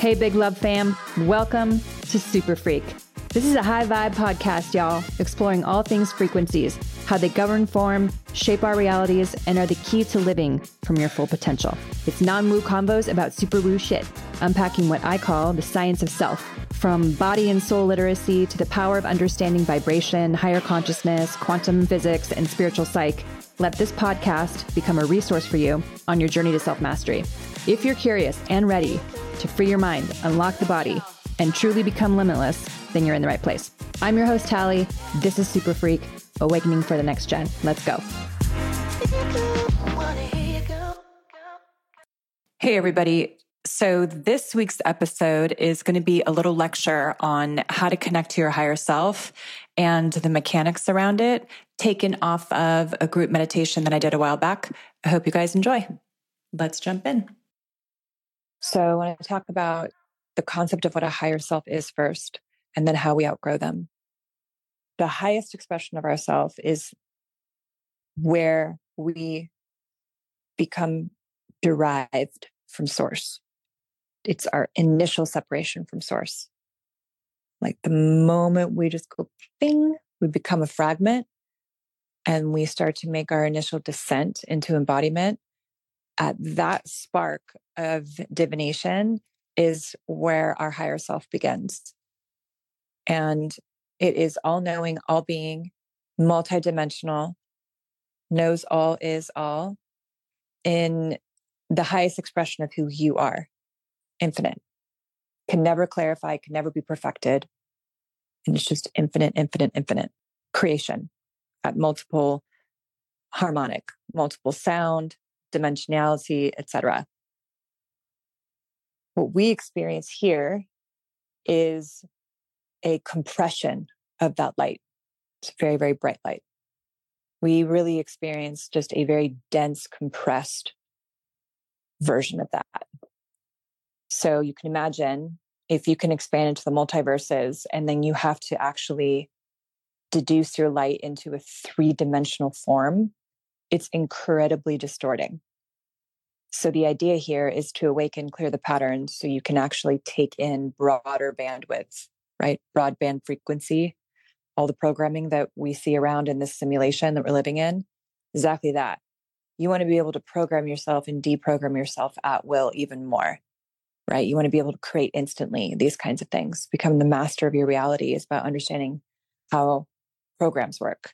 Hey, Big Love fam. Welcome to Superfreq. This is a high vibe podcast, y'all, exploring all things frequencies, how they govern form, shape our realities, and are the key to living from your full potential. It's non woo combos about super woo shit, unpacking what I call the science of self, from body and soul literacy to the power of understanding vibration, higher consciousness, quantum physics, and spiritual psych. Let this podcast become a resource for you on your journey to self mastery. If you're curious and ready to free your mind, unlock the body, and truly become limitless, then you're in the right place. I'm your host, Talie. This is Superfreq, Awakening for the Next Gen. Let's go. Hey, everybody. So, this week's episode is going to be a little lecture on how to connect to your higher self and the mechanics around it, taken off of a group meditation that I did a while back. I hope you guys enjoy. Let's jump in. So, when I talk about the concept of what a higher self is first, and then how we outgrow them. The highest expression of ourself is where we become derived from source. It's our initial separation from source. Like the moment we just go bing, we become a fragment and we start to make our initial descent into embodiment. At that spark of divination is where our higher self begins. And it is all knowing, all being, multidimensional, knows all is all in the highest expression of who you are, infinite. Can never clarify, can never be perfected. And it's just infinite, infinite, infinite creation at multiple harmonic, multiple sound, dimensionality, etc. What we experience here is a compression of that light. It's very, very bright light. We really experience just a very dense, compressed version of that. So you can imagine if you can expand into the multiverses and then you have to actually deduce your light into a three dimensional form, it's incredibly distorting. So the idea here is to awaken, clear the patterns so you can actually take in broader bandwidth, right? Broadband frequency, all the programming that we see around in this simulation that we're living in. Exactly that. You want to be able to program yourself and deprogram yourself at will even more, right? You want to be able to create instantly these kinds of things. Become the master of your reality is about understanding how programs work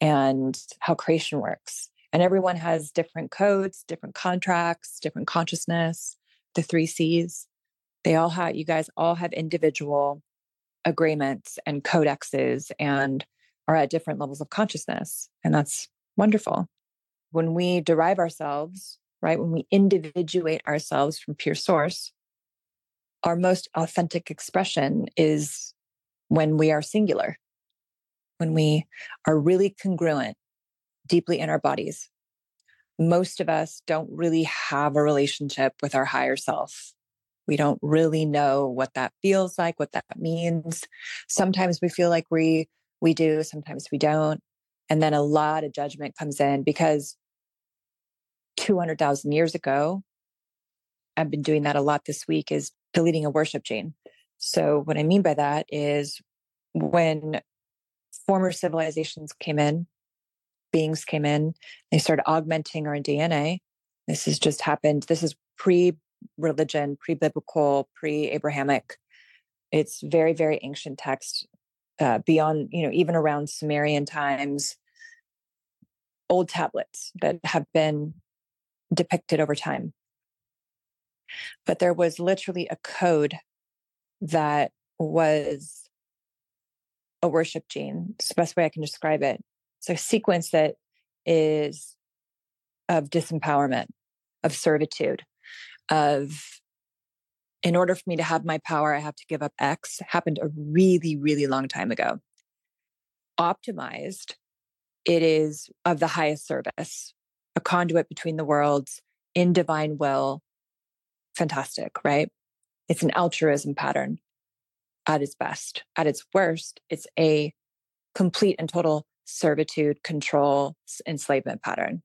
and how creation works and everyone has different codes, different contracts, different consciousness, the three C's. They all have, you guys all have individual agreements and codexes and are at different levels of consciousness. And that's wonderful. When we derive ourselves, right, when we individuate ourselves from pure source, our most authentic expression is when we are singular, when we are really congruent deeply in our bodies. Most of us don't really have a relationship with our higher self. We don't really know what that feels like, what that means. Sometimes we feel like we we do, sometimes we don't. And then a lot of judgment comes in because 200,000 years ago, I've been doing that a lot this week is deleting a worship gene. So what I mean by that is when former civilizations came in beings came in, they started augmenting our DNA. This has just happened. This is pre religion, pre biblical, pre Abrahamic. It's very, very ancient text, uh, beyond, you know, even around Sumerian times, old tablets that have been depicted over time. But there was literally a code that was a worship gene. It's the best way I can describe it. It's a sequence that is of disempowerment, of servitude, of in order for me to have my power, I have to give up X. Happened a really, really long time ago. Optimized, it is of the highest service, a conduit between the worlds in divine will. Fantastic, right? It's an altruism pattern at its best. At its worst, it's a complete and total servitude, control, enslavement pattern.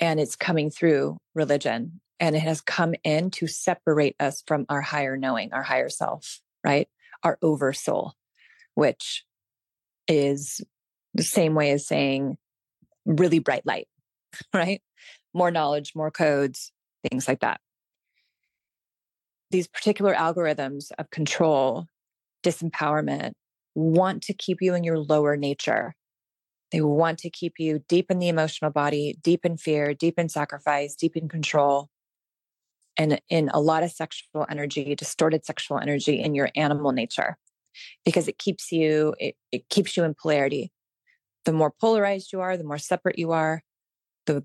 And it's coming through religion and it has come in to separate us from our higher knowing, our higher self, right? Our oversoul, which is the same way as saying really bright light, right? More knowledge, more codes, things like that. These particular algorithms of control, disempowerment, want to keep you in your lower nature. They want to keep you deep in the emotional body, deep in fear, deep in sacrifice, deep in control, and in a lot of sexual energy, distorted sexual energy in your animal nature, because it keeps you, it, it keeps you in polarity. The more polarized you are, the more separate you are, the,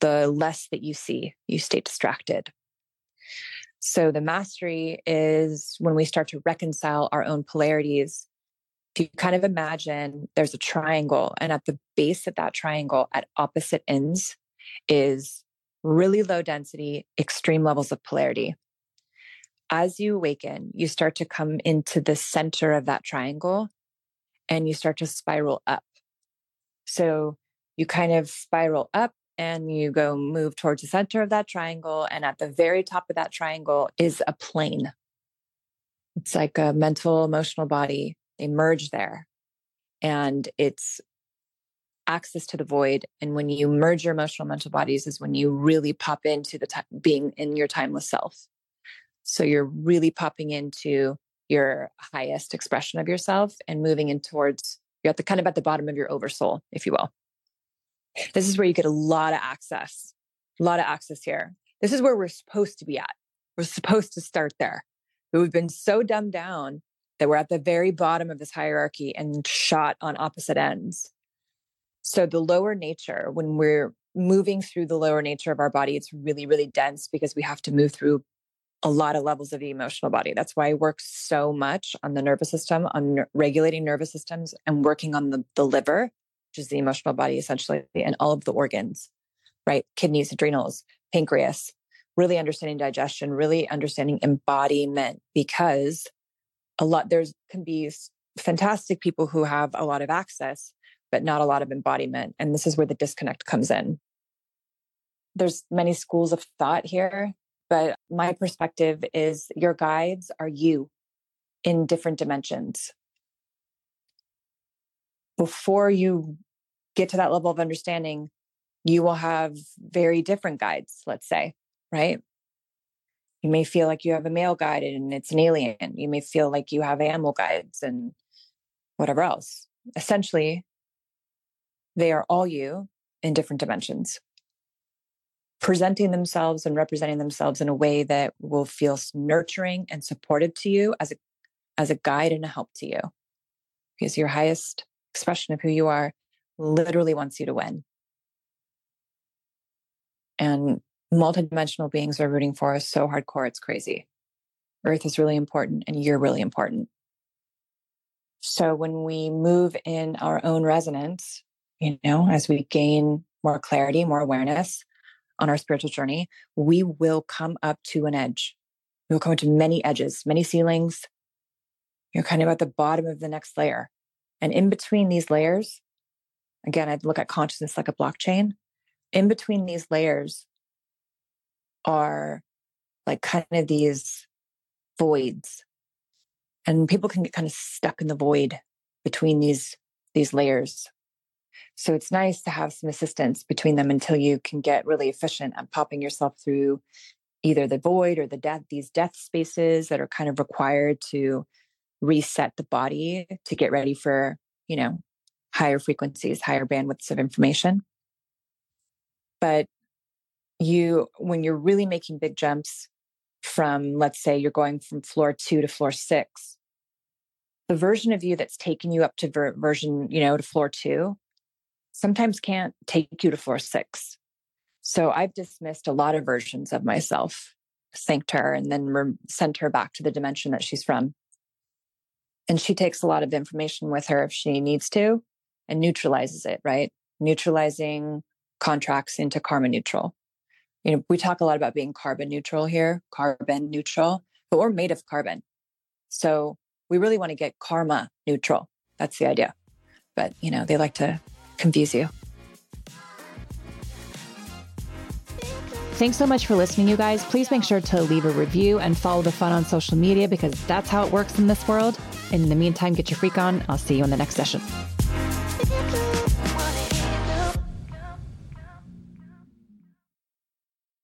the less that you see, you stay distracted. So the mastery is when we start to reconcile our own polarities. If you kind of imagine there's a triangle, and at the base of that triangle, at opposite ends, is really low density, extreme levels of polarity. As you awaken, you start to come into the center of that triangle and you start to spiral up. So you kind of spiral up and you go move towards the center of that triangle. And at the very top of that triangle is a plane. It's like a mental, emotional body. They merge there. And it's access to the void. And when you merge your emotional mental bodies, is when you really pop into the time being in your timeless self. So you're really popping into your highest expression of yourself and moving in towards you're at the kind of at the bottom of your oversoul, if you will. This is where you get a lot of access, a lot of access here. This is where we're supposed to be at. We're supposed to start there. But we've been so dumbed down that we're at the very bottom of this hierarchy and shot on opposite ends. So the lower nature, when we're moving through the lower nature of our body, it's really, really dense because we have to move through a lot of levels of the emotional body. That's why I work so much on the nervous system, on regulating nervous systems and working on the, the liver, is the emotional body essentially, and all of the organs, right? Kidneys, adrenals, pancreas, really understanding digestion, really understanding embodiment because a lot there's can be fantastic people who have a lot of access but not a lot of embodiment. And this is where the disconnect comes in. There's many schools of thought here, but my perspective is your guides are you in different dimensions. Before you get to that level of understanding, you will have very different guides, let's say, right? You may feel like you have a male guide and it's an alien. You may feel like you have animal guides and whatever else. Essentially, they are all you in different dimensions, presenting themselves and representing themselves in a way that will feel nurturing and supportive to you as a, as a guide and a help to you. Because your highest expression of who you are literally wants you to win. And multidimensional beings are rooting for us so hardcore, it's crazy. Earth is really important, and you're really important. So when we move in our own resonance, you know, as we gain more clarity, more awareness on our spiritual journey, we will come up to an edge. We will come to many edges, many ceilings. You're kind of at the bottom of the next layer. And in between these layers, again, I'd look at consciousness like a blockchain. In between these layers are like kind of these voids. And people can get kind of stuck in the void between these these layers so it's nice to have some assistance between them until you can get really efficient at popping yourself through either the void or the death, these death spaces that are kind of required to reset the body to get ready for, you know, higher frequencies, higher bandwidths of information. But you, when you're really making big jumps from, let's say, you're going from floor two to floor six, the version of you that's taking you up to ver- version, you know, to floor two sometimes can't take you to floor six. So I've dismissed a lot of versions of myself, thanked her, and then re- sent her back to the dimension that she's from. And she takes a lot of information with her if she needs to and neutralizes it, right? Neutralizing contracts into karma neutral. You know, we talk a lot about being carbon neutral here, carbon neutral, but we're made of carbon. So we really want to get karma neutral. That's the idea. But, you know, they like to confuse you. Thanks so much for listening, you guys. Please make sure to leave a review and follow the fun on social media because that's how it works in this world. And in the meantime, get your freak on. I'll see you in the next session.